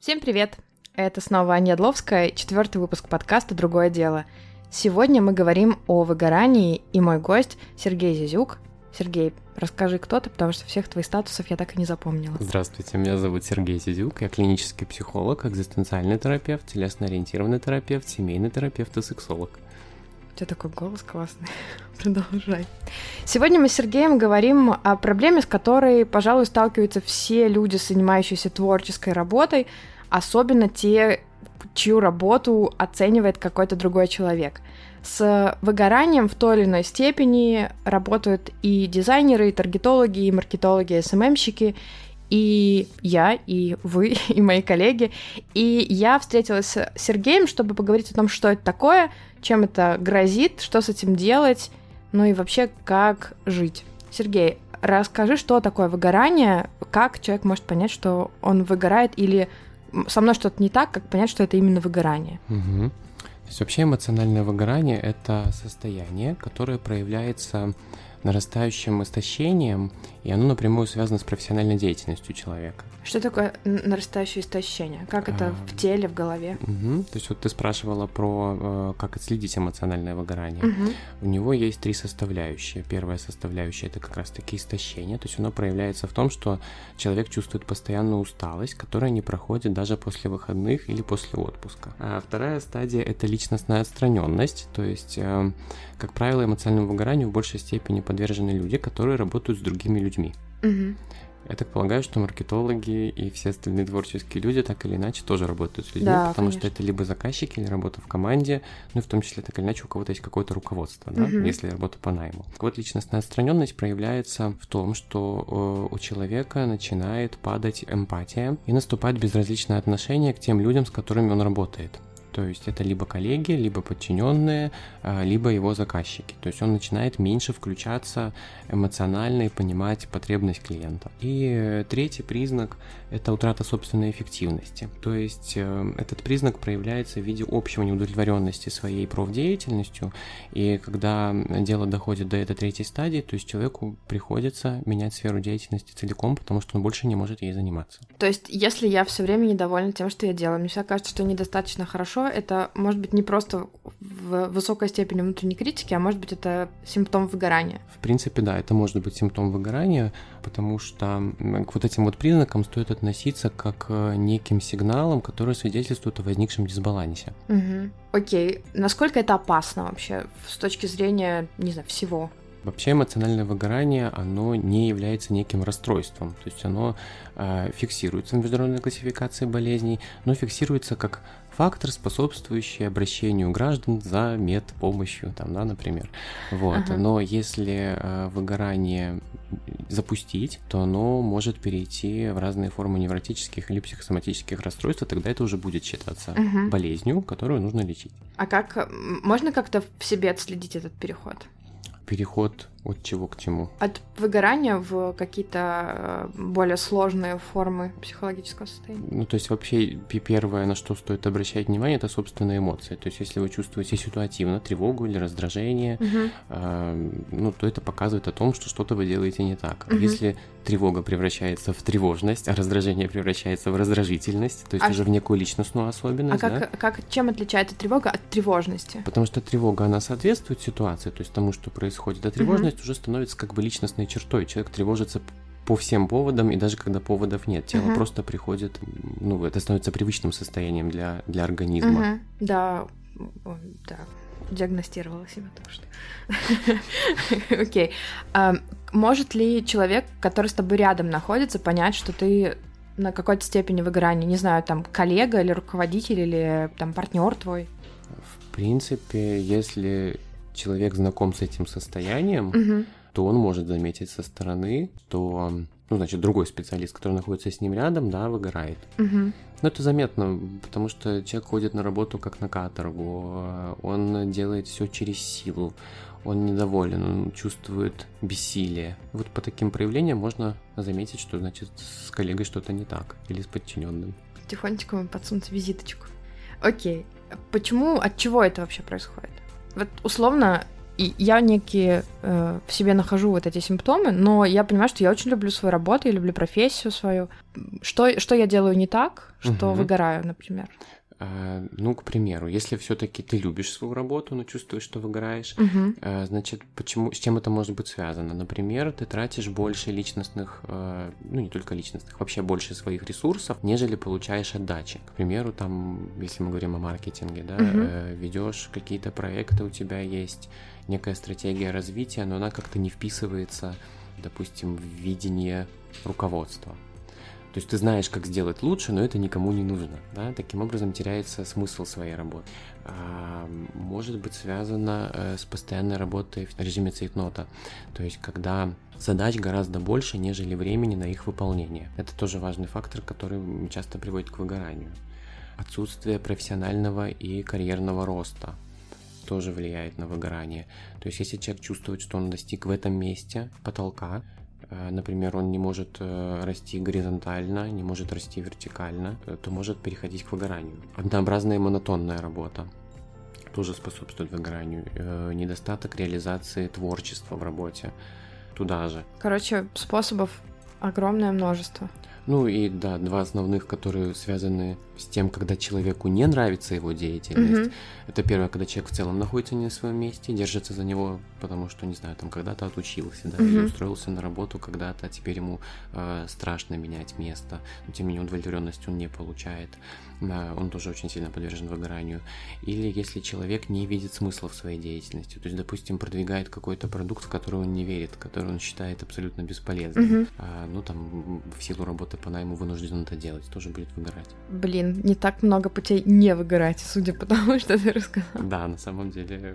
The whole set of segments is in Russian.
Всем привет! Это снова Аня Дловская, четвертый выпуск подкаста «Другое дело». Сегодня мы говорим о выгорании, и мой гость Сергей Зизюк. Сергей, расскажи, кто ты, потому что всех твоих статусов я так и не запомнила. Здравствуйте, меня зовут Сергей Зизюк, я клинический психолог, экзистенциальный терапевт, телесно-ориентированный терапевт, семейный терапевт и сексолог. У тебя такой голос классный. Продолжай. Сегодня мы с Сергеем говорим о проблеме, с которой, пожалуй, сталкиваются все люди, занимающиеся творческой работой, особенно те, чью работу оценивает какой-то другой человек. С выгоранием в той или иной степени работают и дизайнеры, и таргетологи, и маркетологи, и СММщики, и я, и вы, и мои коллеги. И я встретилась с Сергеем, чтобы поговорить о том, что это такое, чем это грозит, что с этим делать, ну и вообще как жить. Сергей, расскажи, что такое выгорание, как человек может понять, что он выгорает, или со мной что-то не так, как понять, что это именно выгорание. Угу. То есть вообще эмоциональное выгорание – это состояние, которое проявляется нарастающим истощением, и оно напрямую связано с профессиональной деятельностью человека. Что такое нарастающее истощение? Как это а, в теле, в голове? Угу. То есть вот ты спрашивала про э, как отследить эмоциональное выгорание. Угу. У него есть три составляющие. Первая составляющая это как раз-таки истощение, то есть оно проявляется в том, что человек чувствует постоянную усталость, которая не проходит даже после выходных или после отпуска. А вторая стадия это личностная отстраненность, то есть, э, как правило, эмоциональному выгоранию в большей степени подвержены люди, которые работают с другими людьми. Угу. Я так полагаю, что маркетологи и все остальные творческие люди так или иначе тоже работают с людьми, да, потому конечно. что это либо заказчики, или работа в команде, ну и в том числе так или иначе у кого-то есть какое-то руководство, да, угу. если работа по найму. Вот личностная отстраненность проявляется в том, что э, у человека начинает падать эмпатия и наступать безразличное отношение к тем людям, с которыми он работает. То есть это либо коллеги, либо подчиненные, а, либо его заказчики. То есть он начинает меньше включаться эмоционально и понимать потребность клиента. И третий признак – это утрата собственной эффективности. То есть э, этот признак проявляется в виде общего неудовлетворенности своей профдеятельностью. И когда дело доходит до этой третьей стадии, то есть человеку приходится менять сферу деятельности целиком, потому что он больше не может ей заниматься. То есть если я все время недовольна тем, что я делаю, мне всегда кажется, что недостаточно хорошо, это может быть не просто в высокой степени внутренней критики, а может быть это симптом выгорания. В принципе, да, это может быть симптом выгорания, потому что к вот этим вот признакам стоит относиться как к неким сигналам, которые свидетельствуют о возникшем дисбалансе. Угу. Окей, насколько это опасно вообще с точки зрения, не знаю, всего? Вообще эмоциональное выгорание, оно не является неким расстройством, то есть оно э, фиксируется в международной классификации болезней, но фиксируется как фактор, способствующий обращению граждан за медпомощью, там, да, например. Вот. Ага. Но если э, выгорание запустить, то оно может перейти в разные формы невротических или психосоматических расстройств, и тогда это уже будет считаться угу. болезнью, которую нужно лечить. А как можно как-то в себе отследить этот переход? переход от чего к чему? От выгорания в какие-то э, более сложные формы психологического состояния. Ну, то есть вообще первое, на что стоит обращать внимание, это собственные эмоции. То есть если вы чувствуете ситуативно тревогу или раздражение, угу. э, ну, то это показывает о том, что что-то вы делаете не так. Угу. Если тревога превращается в тревожность, а раздражение превращается в раздражительность, то есть а уже в некую личностную особенность. А как, да? как, чем отличается тревога от тревожности? Потому что тревога, она соответствует ситуации, то есть тому, что происходит, а тревожность угу. уже становится как бы личностной чертой. Человек тревожится по всем поводам, и даже когда поводов нет, тело угу. просто приходит, ну, это становится привычным состоянием для, для организма. Угу. Да, да, диагностировала себя только что. Окей. Может ли человек, который с тобой рядом находится, понять, что ты на какой-то степени выгорания, не знаю, там коллега или руководитель или там партнер твой? В принципе, если человек знаком с этим состоянием, угу. то он может заметить со стороны, что, ну, значит, другой специалист, который находится с ним рядом, да, выгорает. Угу. Но это заметно, потому что человек ходит на работу как на каторгу, он делает все через силу, он недоволен, он чувствует бессилие. Вот по таким проявлениям можно заметить, что, значит, с коллегой что-то не так или с подчиненным. Тихонечко подсунуть визиточку. Окей. Почему, от чего это вообще происходит? Вот условно и я некие э, в себе нахожу вот эти симптомы, но я понимаю, что я очень люблю свою работу, я люблю профессию свою. Что, что я делаю не так, что угу. выгораю, например? А, ну, к примеру, если все-таки ты любишь свою работу, но чувствуешь, что выгораешь, угу. значит, почему, с чем это может быть связано? Например, ты тратишь больше личностных, а, ну, не только личностных, вообще больше своих ресурсов, нежели получаешь отдачи. К примеру, там, если мы говорим о маркетинге, да, угу. ведешь какие-то проекты, у тебя есть некая стратегия развития, но она как-то не вписывается, допустим, в видение руководства. То есть ты знаешь, как сделать лучше, но это никому не нужно. Да? Таким образом теряется смысл своей работы. А, может быть связано э, с постоянной работой в режиме цейтнота. То есть когда задач гораздо больше, нежели времени на их выполнение. Это тоже важный фактор, который часто приводит к выгоранию. Отсутствие профессионального и карьерного роста тоже влияет на выгорание. То есть если человек чувствует, что он достиг в этом месте потолка, Э, например, он не может э, расти горизонтально, не может расти вертикально, э, то может переходить к выгоранию. Однообразная и монотонная работа тоже способствует выгоранию. Недостаток реализации творчества в работе туда же. Короче, способов огромное множество. Ну и да, два основных, которые связаны с тем, когда человеку не нравится его деятельность. Mm-hmm. Это первое, когда человек в целом находится не на своем месте, держится за него, потому что, не знаю, там когда-то отучился, да, mm-hmm. или устроился на работу когда-то, а теперь ему э, страшно менять место, но тем не менее удовлетворенность он не получает. Э, он тоже очень сильно подвержен выгоранию. Или если человек не видит смысла в своей деятельности, то есть, допустим, продвигает какой-то продукт, в который он не верит, который он считает абсолютно бесполезным, mm-hmm. а, ну там в силу работы по найму вынужден это делать, тоже будет выгорать. Блин, не так много путей не выгорать, судя по тому, что ты рассказал. Да, на самом деле,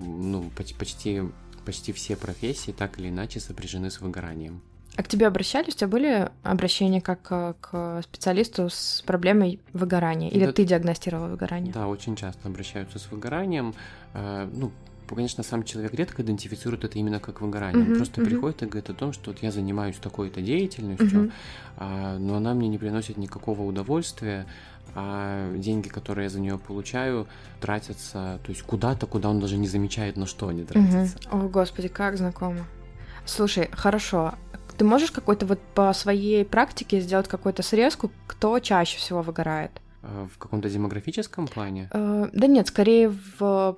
ну, почти, почти все профессии так или иначе сопряжены с выгоранием. А к тебе обращались? У тебя были обращения как э, к специалисту с проблемой выгорания? Или да, ты диагностировал выгорание? Да, очень часто обращаются с выгоранием. Э, ну, конечно, сам человек редко идентифицирует это именно как выгорание. Uh-huh, Он просто uh-huh. приходит и говорит о том, что вот я занимаюсь такой-то деятельностью, uh-huh. а, но она мне не приносит никакого удовольствия, а деньги, которые я за нее получаю, тратятся, то есть куда-то, куда он даже не замечает, на что они тратятся. Угу. О, господи, как знакомо. Слушай, хорошо. Ты можешь какой-то вот по своей практике сделать какую-то срезку, кто чаще всего выгорает? А, в каком-то демографическом плане? Э, да нет, скорее в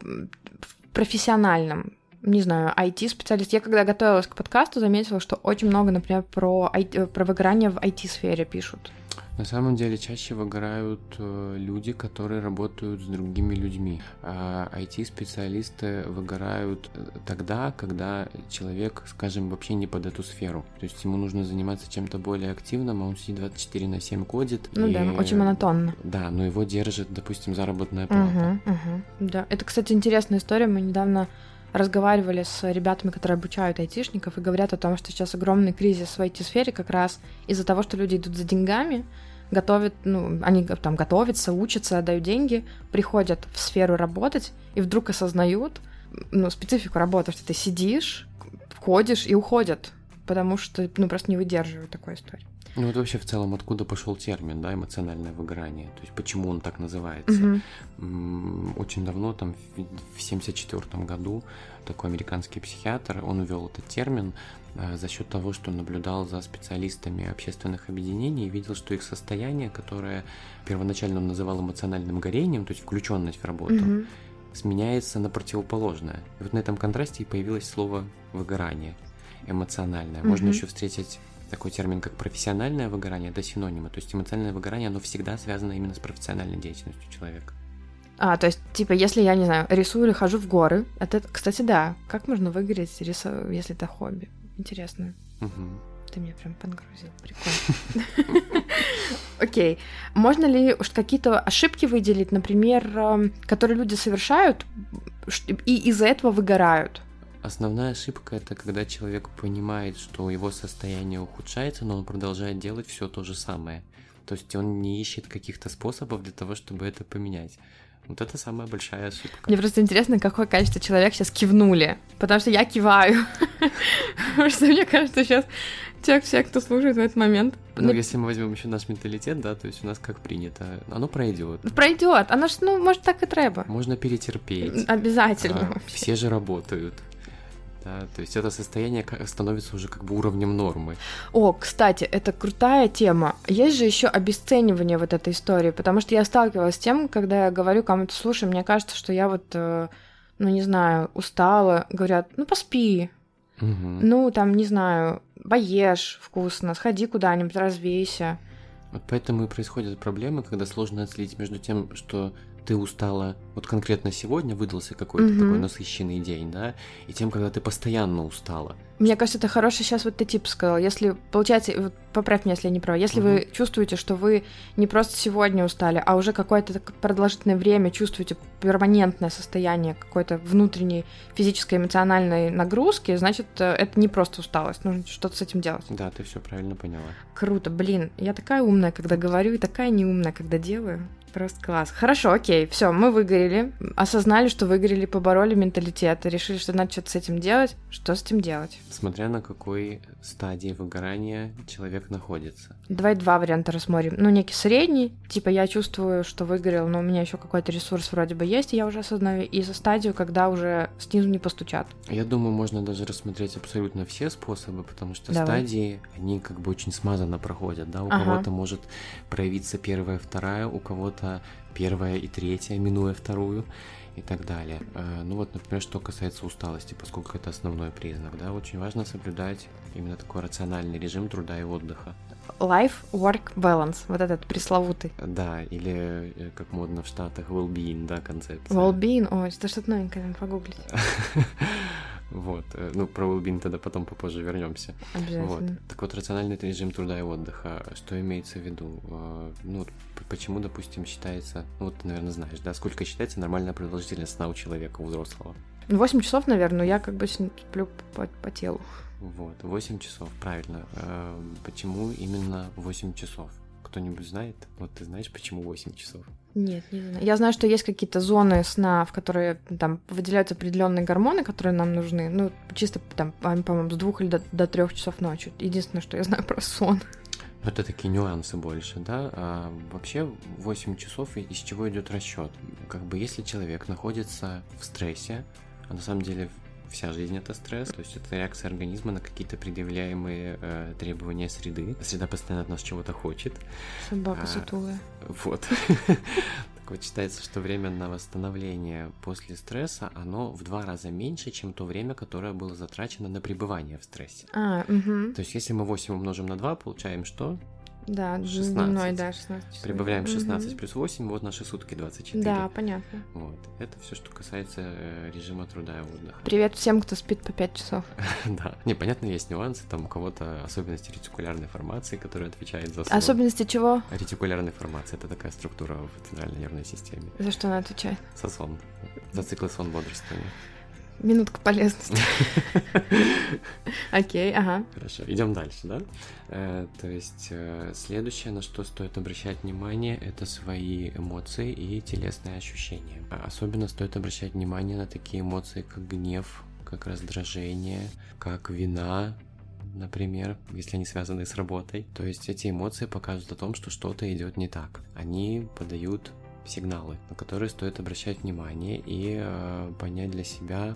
профессиональном не знаю, IT-специалист. Я когда готовилась к подкасту, заметила, что очень много, например, про, IT, про выгорание в IT-сфере пишут. На самом деле чаще выгорают э, люди, которые работают с другими людьми. А IT-специалисты выгорают э, тогда, когда человек, скажем, вообще не под эту сферу. То есть ему нужно заниматься чем-то более активным, а он сидит 24 на 7 кодит. Ну и... да, очень монотонно. Да, но его держит, допустим, заработная плата. Угу, угу. Да, это, кстати, интересная история. Мы недавно разговаривали с ребятами, которые обучают айтишников, и говорят о том, что сейчас огромный кризис в IT-сфере как раз из-за того, что люди идут за деньгами, готовят, ну, они там готовятся, учатся, отдают деньги, приходят в сферу работать и вдруг осознают, ну, специфику работы, что ты сидишь, ходишь и уходят, потому что, ну, просто не выдерживают такой истории. Ну вот вообще в целом откуда пошел термин, да, эмоциональное выгорание, то есть почему он так называется. Угу. Очень давно, там в 74 году, такой американский психиатр, он ввел этот термин э, за счет того, что наблюдал за специалистами общественных объединений и видел, что их состояние, которое первоначально он называл эмоциональным горением, то есть включенность в работу, угу. сменяется на противоположное. И вот на этом контрасте и появилось слово выгорание эмоциональное. Угу. Можно еще встретить такой термин, как профессиональное выгорание, это синонимы. То есть эмоциональное выгорание, оно всегда связано именно с профессиональной деятельностью человека. А, то есть, типа, если я, не знаю, рисую или хожу в горы, это, кстати, да. Как можно выгореть, рису... если это хобби? Интересно. Угу. Ты меня прям подгрузил. Прикольно. Окей. Можно ли какие-то ошибки выделить, например, эм, которые люди совершают, и из-за этого выгорают? Основная ошибка это когда человек понимает, что его состояние ухудшается, но он продолжает делать все то же самое. То есть он не ищет каких-то способов для того, чтобы это поменять. Вот это самая большая ошибка. Мне просто интересно, какое количество человек сейчас кивнули, потому что я киваю. Потому что мне кажется, сейчас те, все, кто слушает в этот момент. Ну, ну, если мы возьмем еще наш менталитет, да, то есть у нас как принято, оно пройдет. Пройдет, оно же, ну, может, так и треба. Можно перетерпеть. Обязательно. А, все же работают. Да, то есть это состояние становится уже как бы уровнем нормы. О, кстати, это крутая тема. Есть же еще обесценивание вот этой истории, потому что я сталкивалась с тем, когда я говорю кому-то, слушай, мне кажется, что я вот, э, ну не знаю, устала, говорят, ну поспи, угу. ну там не знаю, поешь вкусно, сходи куда-нибудь, развейся. Вот поэтому и происходят проблемы, когда сложно отследить между тем, что ты устала, вот конкретно сегодня выдался какой-то угу. такой насыщенный день, да, и тем, когда ты постоянно устала. Мне кажется, это хороший сейчас вот ты тип сказал. Если, получается, вот поправь меня, если я не права, если угу. вы чувствуете, что вы не просто сегодня устали, а уже какое-то продолжительное время чувствуете перманентное состояние какой-то внутренней физической, эмоциональной нагрузки, значит, э, это не просто усталость, нужно что-то с этим делать. Да, ты все правильно поняла. Круто, блин, я такая умная, когда говорю, и такая неумная, когда делаю. Просто класс. Хорошо, окей, все, мы выгорели, осознали, что выгорели, побороли менталитет, решили, что надо что-то с этим делать. Что с этим делать? Смотря на какой стадии выгорания человек находится. Давай два варианта рассмотрим. Ну, некий средний, типа я чувствую, что выгорел, но у меня еще какой-то ресурс вроде бы есть, и я уже осознаю, и за стадию, когда уже снизу не постучат. Я думаю, можно даже рассмотреть абсолютно все способы, потому что Давай. стадии, они как бы очень смазанно проходят, да, у ага. кого-то может проявиться первая, вторая, у кого-то первая и третья, минуя вторую и так далее. Э, ну вот, например, что касается усталости, поскольку это основной признак, да, очень важно соблюдать именно такой рациональный режим труда и отдыха. Life-work balance, вот этот пресловутый. Да, или, э, как модно в Штатах, well-being, да, концепция. Well-being, ой, это что-то новенькое, надо погуглить. Вот. Э, ну, про well тогда потом попозже вернемся. Обязательно. Вот. Так вот, рациональный режим труда и отдыха. Что имеется в виду? Ну, почему, допустим, считается... Ну, вот ты, наверное, знаешь, да? Сколько считается нормальная продолжительность сна у человека, у взрослого? 8 часов, наверное, но я как бы сплю по, по телу. Вот, 8 часов, правильно. Э, почему именно 8 часов? Кто-нибудь знает? Вот ты знаешь, почему 8 часов? Нет, не знаю. Я знаю, что есть какие-то зоны сна, в которые там выделяются определенные гормоны, которые нам нужны. Ну, чисто там, по-моему, с двух или до, до трех часов ночи. Единственное, что я знаю про сон. Это такие нюансы больше, да? А вообще 8 часов из чего идет расчет? Как бы если человек находится в стрессе, а на самом деле вся жизнь это стресс, то есть это реакция организма на какие-то предъявляемые э, требования среды. Среда постоянно от нас чего-то хочет. Собака а, сутулая. Вот. Так вот, считается, что время на восстановление после стресса, оно в два раза меньше, чем то время, которое было затрачено на пребывание в стрессе. А, угу. То есть, если мы 8 умножим на 2, получаем что? Да, 16. дневной, да, 16 часов. Прибавляем 16 угу. плюс 8, вот наши сутки 24. Да, понятно. Вот. Это все, что касается э, режима труда и отдыха. Привет всем, кто спит по 5 часов. да. Не, понятно, есть нюансы, там у кого-то особенности ретикулярной формации, которая отвечает за сон. Особенности чего? Ретикулярной формации, это такая структура в центральной нервной системе. За что она отвечает? За сон. За циклы сон-бодрствования. Минутка полезности. Окей, ага. Хорошо, идем дальше, да? Э, то есть э, следующее, на что стоит обращать внимание, это свои эмоции и телесные ощущения. Особенно стоит обращать внимание на такие эмоции, как гнев, как раздражение, как вина, например, если они связаны с работой. То есть эти эмоции показывают о том, что что-то идет не так. Они подают сигналы, на которые стоит обращать внимание и э, понять для себя,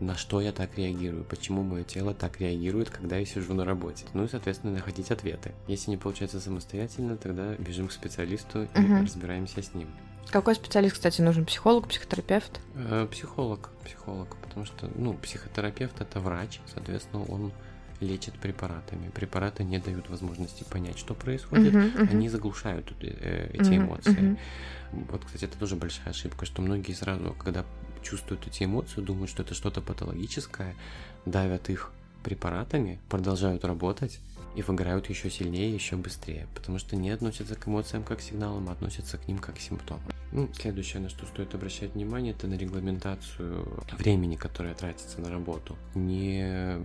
на что я так реагирую, почему мое тело так реагирует, когда я сижу на работе. Ну и, соответственно, находить ответы. Если не получается самостоятельно, тогда бежим к специалисту и угу. разбираемся с ним. Какой специалист, кстати, нужен? Психолог, психотерапевт? Э, психолог, психолог, потому что, ну, психотерапевт это врач, соответственно, он лечит препаратами. Препараты не дают возможности понять, что происходит, uh-huh, uh-huh. они заглушают э, эти uh-huh, эмоции. Uh-huh. Вот, кстати, это тоже большая ошибка, что многие сразу, когда чувствуют эти эмоции, думают, что это что-то патологическое, давят их препаратами, продолжают работать и выгорают еще сильнее, еще быстрее, потому что не относятся к эмоциям как сигналам, а относятся к ним как к симптомам. Ну, следующее, на что стоит обращать внимание, это на регламентацию времени, которое тратится на работу. Не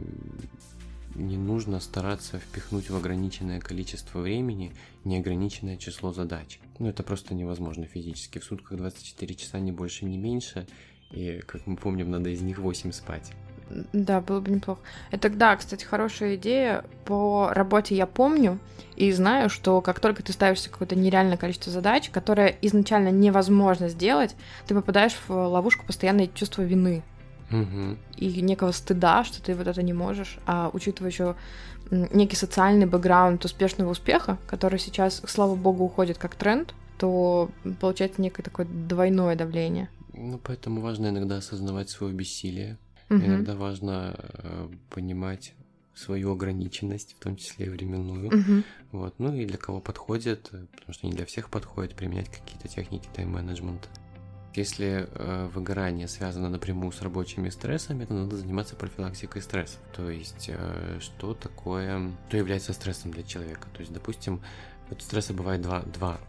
не нужно стараться впихнуть в ограниченное количество времени неограниченное число задач. Ну, это просто невозможно физически. В сутках 24 часа, не больше, не меньше. И, как мы помним, надо из них 8 спать. Да, было бы неплохо. Это, да, кстати, хорошая идея. По работе я помню и знаю, что как только ты ставишься какое-то нереальное количество задач, которое изначально невозможно сделать, ты попадаешь в ловушку постоянной чувства вины. Угу. и некого стыда, что ты вот это не можешь, а учитывая еще некий социальный бэкграунд успешного успеха, который сейчас, слава богу, уходит как тренд, то получается некое такое двойное давление. Ну, поэтому важно иногда осознавать свое бессилие. Угу. Иногда важно э, понимать свою ограниченность, в том числе и временную. Угу. Вот. Ну и для кого подходит, э, потому что не для всех подходит применять какие-то техники тайм-менеджмента. Если э, выгорание связано напрямую с рабочими стрессами, то надо заниматься профилактикой стрессов. То есть, э, что такое, что является стрессом для человека. То есть, допустим, вот стресса бывает два, два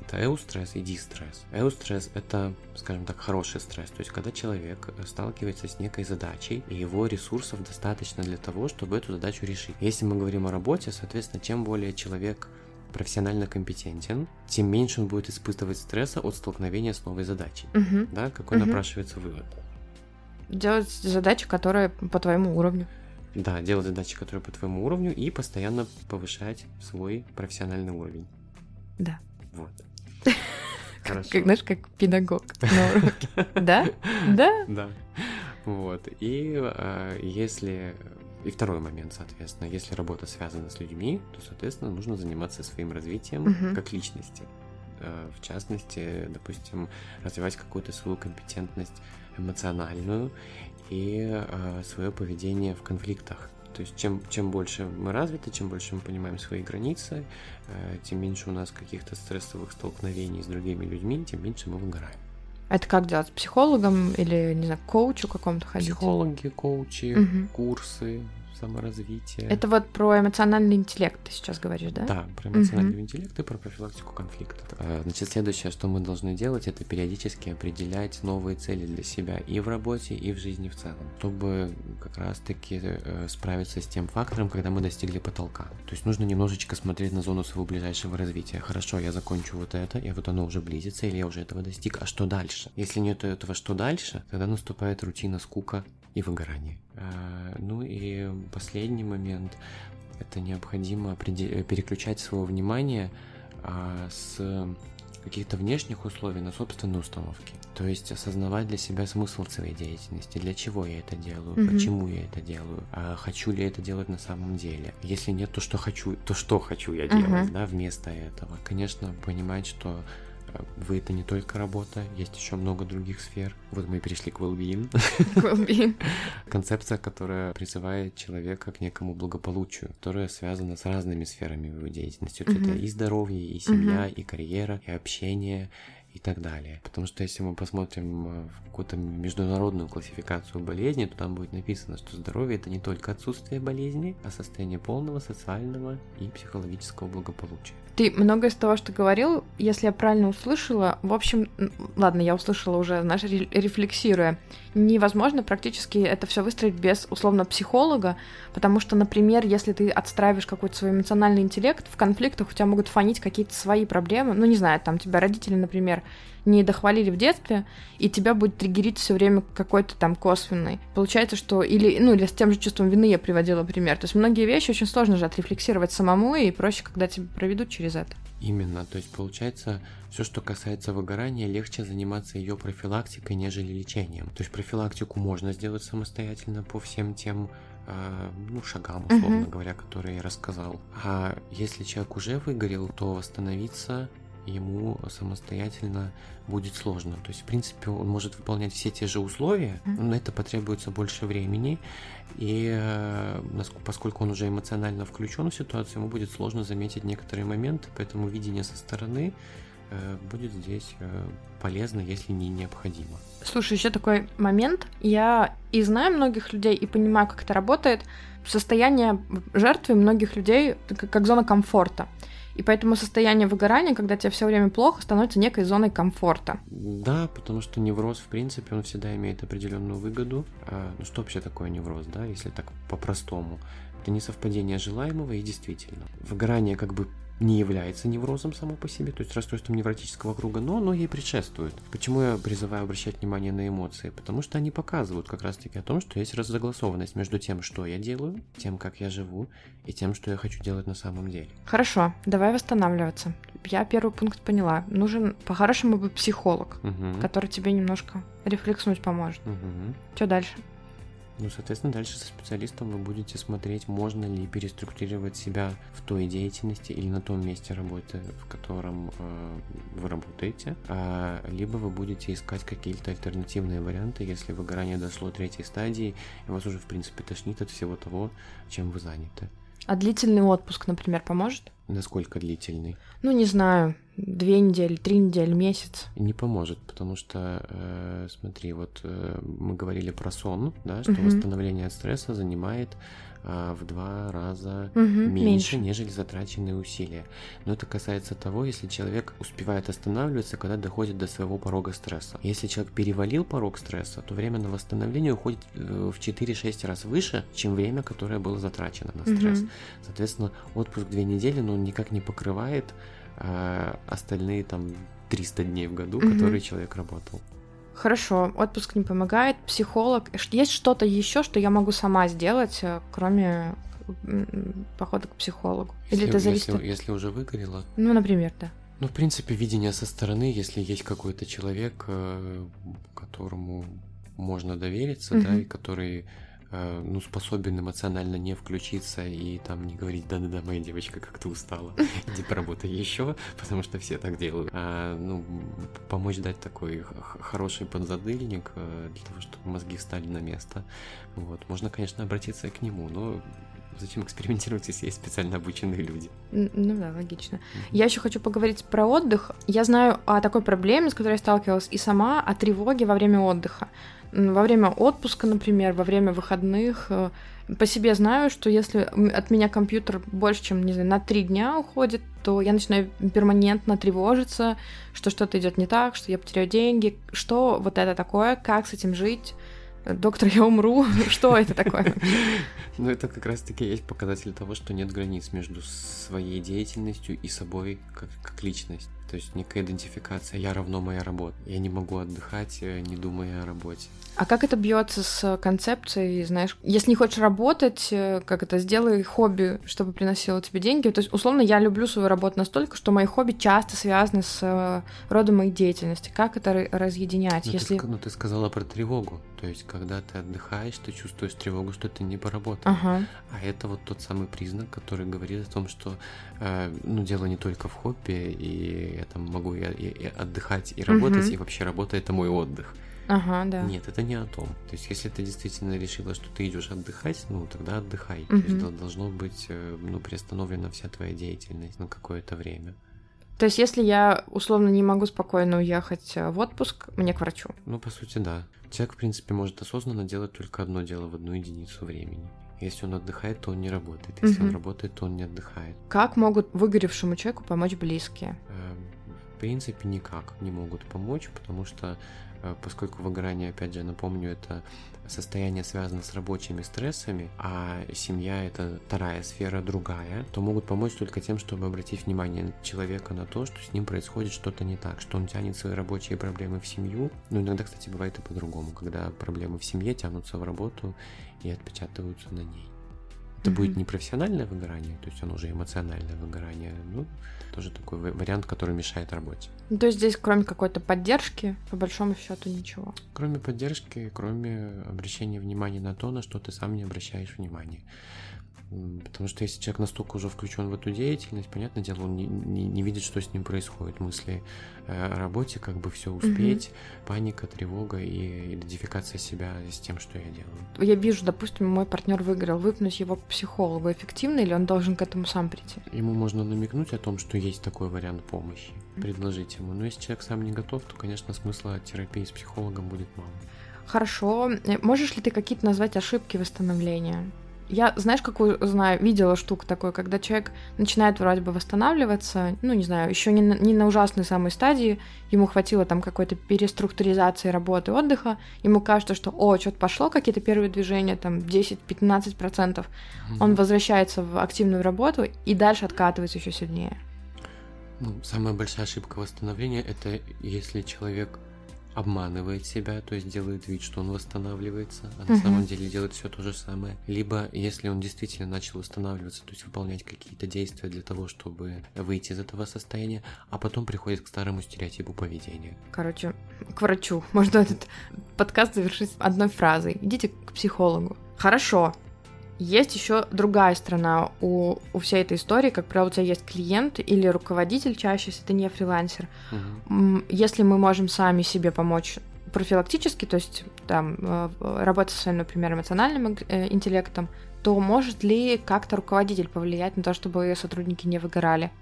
это эустресс и дистресс. Эустресс – это, скажем так, хороший стресс, то есть когда человек сталкивается с некой задачей, и его ресурсов достаточно для того, чтобы эту задачу решить. Если мы говорим о работе, соответственно, чем более человек профессионально компетентен, тем меньше он будет испытывать стресса от столкновения с новой задачей. Угу. Да, какой угу. напрашивается вывод? Делать задачи, которые по твоему уровню. Да, делать задачи, которые по твоему уровню, и постоянно повышать свой профессиональный уровень. Да. Вот. Хорошо. Как, знаешь, как педагог на уроке. Да? Да? Да. Вот. И э, если... И второй момент, соответственно, если работа связана с людьми, то, соответственно, нужно заниматься своим развитием угу. как личности. Э, в частности, допустим, развивать какую-то свою компетентность эмоциональную и э, свое поведение в конфликтах. То есть чем, чем больше мы развиты, чем больше мы понимаем свои границы, э, тем меньше у нас каких-то стрессовых столкновений с другими людьми, тем меньше мы выгораем. Это как делать? С психологом или, не знаю, коучу какому-то ходить? Психологи, коучи, угу. курсы, саморазвитие. Это вот про эмоциональный интеллект ты сейчас говоришь, да? Да, про эмоциональный угу. интеллект и про профилактику конфликтов. Э, значит, следующее, что мы должны делать, это периодически определять новые цели для себя и в работе, и в жизни в целом, чтобы как раз-таки э, справиться с тем фактором, когда мы достигли потолка. То есть нужно немножечко смотреть на зону своего ближайшего развития. Хорошо, я закончу вот это, и вот оно уже близится, или я уже этого достиг, а что дальше? Если нет этого что дальше, тогда наступает рутина, скука, и выгорание. А, ну и последний момент – это необходимо переключать свое внимание а, с каких-то внешних условий на собственные установки. То есть осознавать для себя смысл своей деятельности, для чего я это делаю, mm-hmm. почему я это делаю, а хочу ли это делать на самом деле. Если нет, то что хочу, то что хочу я делать, mm-hmm. да, вместо этого. Конечно, понимать, что вы это не только работа, есть еще много других сфер. Вот мы перешли к well-being. well-being. Концепция, которая призывает человека к некому благополучию, которая связана с разными сферами его деятельности. Uh-huh. Это и здоровье, и семья, uh-huh. и карьера, и общение, и так далее. Потому что если мы посмотрим э, в какую-то международную классификацию болезней, то там будет написано, что здоровье это не только отсутствие болезни, а состояние полного социального и психологического благополучия. Ты много из того, что говорил, если я правильно услышала, в общем, ладно, я услышала уже, знаешь, рефлексируя, невозможно практически это все выстроить без условно психолога, потому что, например, если ты отстраиваешь какой-то свой эмоциональный интеллект, в конфликтах у тебя могут фонить какие-то свои проблемы, ну не знаю, там тебя родители, например, не дохвалили в детстве, и тебя будет триггерить все время какой-то там косвенный. Получается, что или, ну, или с тем же чувством вины я приводила пример. То есть многие вещи очень сложно же отрефлексировать самому, и проще, когда тебя проведут через это. Именно, то есть получается, все, что касается выгорания, легче заниматься ее профилактикой, нежели лечением. То есть профилактику можно сделать самостоятельно по всем тем э, ну, шагам, условно uh-huh. говоря, которые я рассказал. А если человек уже выгорел, то восстановиться ему самостоятельно будет сложно. То есть, в принципе, он может выполнять все те же условия, но на это потребуется больше времени, и э, поскольку он уже эмоционально включен в ситуацию, ему будет сложно заметить некоторые моменты, поэтому видение со стороны э, будет здесь э, полезно, если не необходимо. Слушай, еще такой момент. Я и знаю многих людей, и понимаю, как это работает. Состояние жертвы многих людей как зона комфорта. И поэтому состояние выгорания, когда тебе все время плохо, становится некой зоной комфорта. Да, потому что невроз, в принципе, он всегда имеет определенную выгоду. А, ну что вообще такое невроз, да, если так по-простому? Это не совпадение желаемого и действительно. Выгорание как бы не является неврозом само по себе, то есть расстройством невротического круга, но оно ей предшествует. Почему я призываю обращать внимание на эмоции? Потому что они показывают как раз-таки о том, что есть разогласованность между тем, что я делаю, тем, как я живу, и тем, что я хочу делать на самом деле. Хорошо, давай восстанавливаться. Я первый пункт поняла. Нужен по-хорошему бы психолог, угу. который тебе немножко рефлекснуть поможет. Угу. Что дальше? Ну, соответственно, дальше со специалистом вы будете смотреть, можно ли переструктурировать себя в той деятельности или на том месте работы, в котором э, вы работаете, а, либо вы будете искать какие-то альтернативные варианты, если выгорание дошло третьей стадии, и вас уже, в принципе, тошнит от всего того, чем вы заняты. А длительный отпуск, например, поможет? Насколько длительный? Ну, не знаю, две недели, три недели, месяц. Не поможет, потому что, э, смотри, вот э, мы говорили про сон, да, что угу. восстановление от стресса занимает э, в два раза угу, меньше, меньше, нежели затраченные усилия. Но это касается того, если человек успевает останавливаться, когда доходит до своего порога стресса. Если человек перевалил порог стресса, то время на восстановление уходит э, в 4-6 раз выше, чем время, которое было затрачено на стресс. Угу. Соответственно, отпуск две недели, но он никак не покрывает а остальные там 300 дней в году, угу. которые человек работал. Хорошо, отпуск не помогает, психолог. Есть что-то еще, что я могу сама сделать, э, кроме похода к психологу? Или если, это зависит? Если, если уже выгорело? Ну, например, да. Ну, в принципе, видение со стороны, если есть какой-то человек, э, которому можно довериться, угу. да, и который Э, ну, способен эмоционально не включиться и там не говорить, да-да-да, моя девочка как-то устала, иди поработай еще, потому что все так делают. А, ну, помочь дать такой хороший подзадыльник э, для того, чтобы мозги встали на место. Вот. Можно, конечно, обратиться к нему, но зачем экспериментировать, если есть специально обученные люди? Ну да, логично. Mm-hmm. Я еще хочу поговорить про отдых. Я знаю о такой проблеме, с которой я сталкивалась и сама, о тревоге во время отдыха во время отпуска, например, во время выходных. Э, по себе знаю, что если от меня компьютер больше, чем, не знаю, на три дня уходит, то я начинаю перманентно тревожиться, что что-то идет не так, что я потеряю деньги, что вот это такое, как с этим жить. Доктор, я умру. Что это такое? Ну, это как раз-таки есть показатель того, что нет границ между своей деятельностью и собой как, как личность. То есть некая идентификация «я равно моя работа». Я не могу отдыхать, э, не думая о работе. А как это бьется с концепцией, знаешь, если не хочешь работать, э, как это, сделай хобби, чтобы приносило тебе деньги. То есть, условно, я люблю свою работу настолько, что мои хобби часто связаны с э, родом моей деятельности. Как это разъединять? Ну, если... ты, ну, ты сказала про тревогу. То есть, когда ты отдыхаешь, ты чувствуешь тревогу, что ты не поработал. Ага. А это вот тот самый признак, который говорит о том, что э, ну, дело не только в хобби, и я там могу и, и, и отдыхать, и работать, угу. и вообще работа это мой отдых. Ага, да. Нет, это не о том. То есть, если ты действительно решила, что ты идешь отдыхать, ну тогда отдыхай. Угу. То есть должно быть э, ну, приостановлена вся твоя деятельность на какое-то время. То есть, если я условно не могу спокойно уехать э, в отпуск, мне к врачу. Ну, по сути, да. Человек, в принципе, может осознанно делать только одно дело в одну единицу времени. Если он отдыхает, то он не работает. Если угу. он работает, то он не отдыхает. Как могут выгоревшему человеку помочь близкие? Эм, в принципе, никак не могут помочь, потому что поскольку выгорание, опять же, напомню, это состояние связано с рабочими стрессами, а семья это вторая сфера, другая, то могут помочь только тем, чтобы обратить внимание человека на то, что с ним происходит что-то не так, что он тянет свои рабочие проблемы в семью. Ну, иногда, кстати, бывает и по-другому, когда проблемы в семье тянутся в работу и отпечатываются на ней. Это mm-hmm. будет не профессиональное выгорание, то есть оно уже эмоциональное выгорание, ну, тоже такой вариант, который мешает работе. Ну, то есть здесь кроме какой-то поддержки, по большому счету ничего. Кроме поддержки, кроме обращения внимания на то, на что ты сам не обращаешь внимания. Потому что если человек настолько уже включен в эту деятельность, понятное дело, он не, не, не видит, что с ним происходит. Мысли э, о работе, как бы все успеть, угу. паника, тревога и идентификация себя с тем, что я делаю. Я вижу, допустим, мой партнер выиграл, выпнуть его к психологу эффективно или он должен к этому сам прийти? Ему можно намекнуть о том, что есть такой вариант помощи, предложить ему. Но если человек сам не готов, то, конечно, смысла терапии с психологом будет мало. Хорошо. Э, можешь ли ты какие-то назвать ошибки восстановления? Я, знаешь, какую знаю, видела штуку такую, когда человек начинает вроде бы восстанавливаться, ну, не знаю, еще не на, не на ужасной самой стадии, ему хватило там какой-то переструктуризации работы, отдыха, ему кажется, что, о, что-то пошло, какие-то первые движения, там, 10-15%, mm-hmm. он возвращается в активную работу и дальше откатывается еще сильнее. Ну, самая большая ошибка восстановления – это если человек обманывает себя, то есть делает вид, что он восстанавливается, а на самом деле делает все то же самое. Либо если он действительно начал восстанавливаться, то есть выполнять какие-то действия для того, чтобы выйти из этого состояния, а потом приходит к старому стереотипу поведения. Короче, к врачу. Можно этот подкаст завершить одной фразой. Идите к психологу. Хорошо, есть еще другая сторона у, у всей этой истории. Как правило, у тебя есть клиент или руководитель чаще, если ты не фрилансер. Угу. Если мы можем сами себе помочь профилактически, то есть там э, работать со своим, например, эмоциональным э, интеллектом, то может ли как-то руководитель повлиять на то, чтобы сотрудники не выгорали?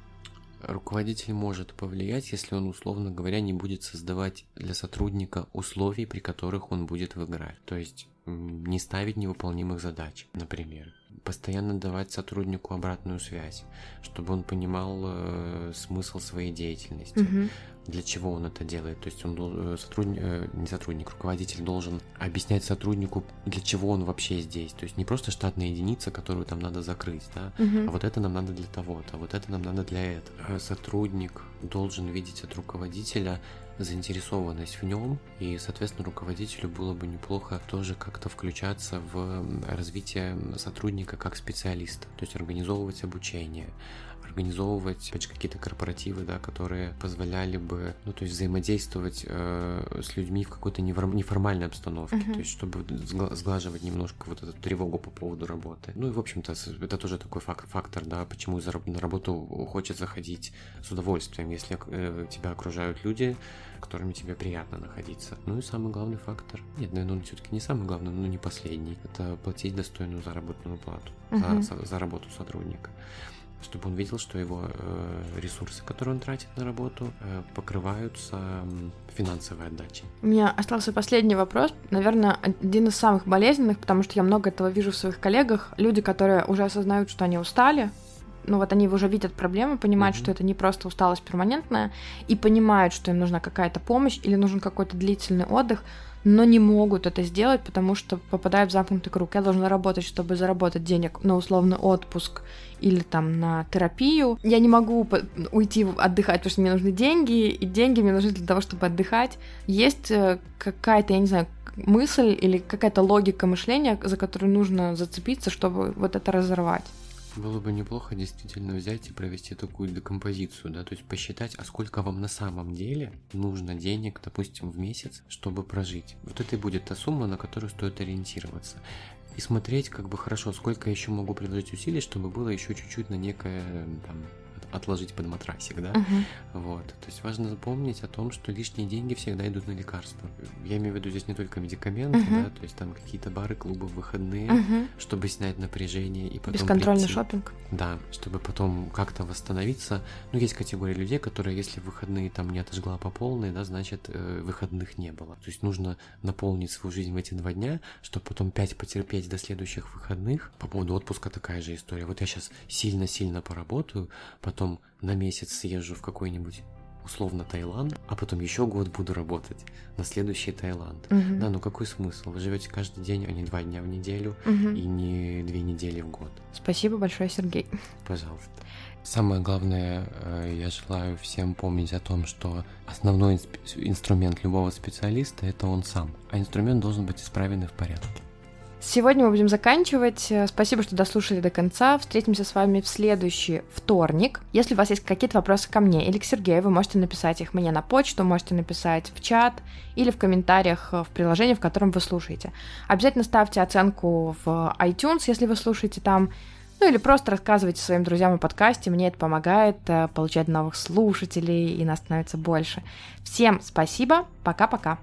Руководитель может повлиять, если он, условно говоря, не будет создавать для сотрудника условий, при которых он будет выгорать. То есть не ставить невыполнимых задач, например. Постоянно давать сотруднику обратную связь, чтобы он понимал э, смысл своей деятельности, угу. Для чего он это делает. То есть он э, сотрудник, э, не сотрудник, руководитель должен объяснять сотруднику, для чего он вообще здесь. То есть не просто штатная единица, которую там надо закрыть, да, угу. а вот это нам надо для того-то, а вот это нам надо для этого. А сотрудник должен видеть от руководителя заинтересованность в нем, и, соответственно, руководителю было бы неплохо тоже как-то включаться в развитие сотрудника как специалиста, то есть организовывать обучение, организовывать, опять же, какие-то корпоративы, да, которые позволяли бы, ну, то есть взаимодействовать э, с людьми в какой-то неформальной обстановке, uh-huh. то есть чтобы сглаживать немножко вот эту тревогу по поводу работы. Ну и, в общем-то, это тоже такой фактор, да, почему на работу хочется ходить с удовольствием, если э, тебя окружают люди, которыми тебе приятно находиться. Ну и самый главный фактор, нет, наверное, он все-таки не самый главный, но не последний, это платить достойную заработную плату uh-huh. за, за работу сотрудника чтобы он видел, что его э, ресурсы, которые он тратит на работу, э, покрываются финансовой отдачей. У меня остался последний вопрос, наверное, один из самых болезненных, потому что я много этого вижу в своих коллегах. Люди, которые уже осознают, что они устали, ну вот они уже видят проблемы, понимают, mm-hmm. что это не просто усталость перманентная, и понимают, что им нужна какая-то помощь или нужен какой-то длительный отдых, но не могут это сделать, потому что попадают в замкнутый круг. Я должна работать, чтобы заработать денег на условный отпуск или там на терапию. Я не могу уйти отдыхать, потому что мне нужны деньги, и деньги мне нужны для того, чтобы отдыхать. Есть э, какая-то, я не знаю, мысль или какая-то логика мышления, за которую нужно зацепиться, чтобы вот это разорвать. Было бы неплохо действительно взять и провести такую декомпозицию, да, то есть посчитать, а сколько вам на самом деле нужно денег, допустим, в месяц, чтобы прожить. Вот это и будет та сумма, на которую стоит ориентироваться. И смотреть, как бы хорошо, сколько еще могу приложить усилий, чтобы было еще чуть-чуть на некое там, отложить под матрасик, да, uh-huh. вот, то есть важно запомнить о том, что лишние деньги всегда идут на лекарства. Я имею в виду здесь не только медикаменты, uh-huh. да, то есть там какие-то бары, клубы, выходные, uh-huh. чтобы снять напряжение и потом Бесконтрольный прийти, шопинг. Да, чтобы потом как-то восстановиться. Ну, есть категория людей, которые, если выходные там не отожгла по полной, да, значит, э, выходных не было. То есть нужно наполнить свою жизнь в эти два дня, чтобы потом пять потерпеть до следующих выходных. По поводу отпуска такая же история. Вот я сейчас сильно-сильно поработаю, потом потом на месяц съезжу в какой-нибудь условно Таиланд, а потом еще год буду работать на следующий Таиланд. Угу. Да, ну какой смысл? Вы живете каждый день, а не два дня в неделю угу. и не две недели в год. Спасибо большое, Сергей. Пожалуйста. Самое главное, э, я желаю всем помнить о том, что основной инструмент любого специалиста это он сам, а инструмент должен быть исправен и в порядке. Сегодня мы будем заканчивать. Спасибо, что дослушали до конца. Встретимся с вами в следующий вторник. Если у вас есть какие-то вопросы ко мне или к Сергею, вы можете написать их мне на почту, можете написать в чат или в комментариях в приложении, в котором вы слушаете. Обязательно ставьте оценку в iTunes, если вы слушаете там. Ну или просто рассказывайте своим друзьям о подкасте, мне это помогает э, получать новых слушателей, и нас становится больше. Всем спасибо, пока-пока.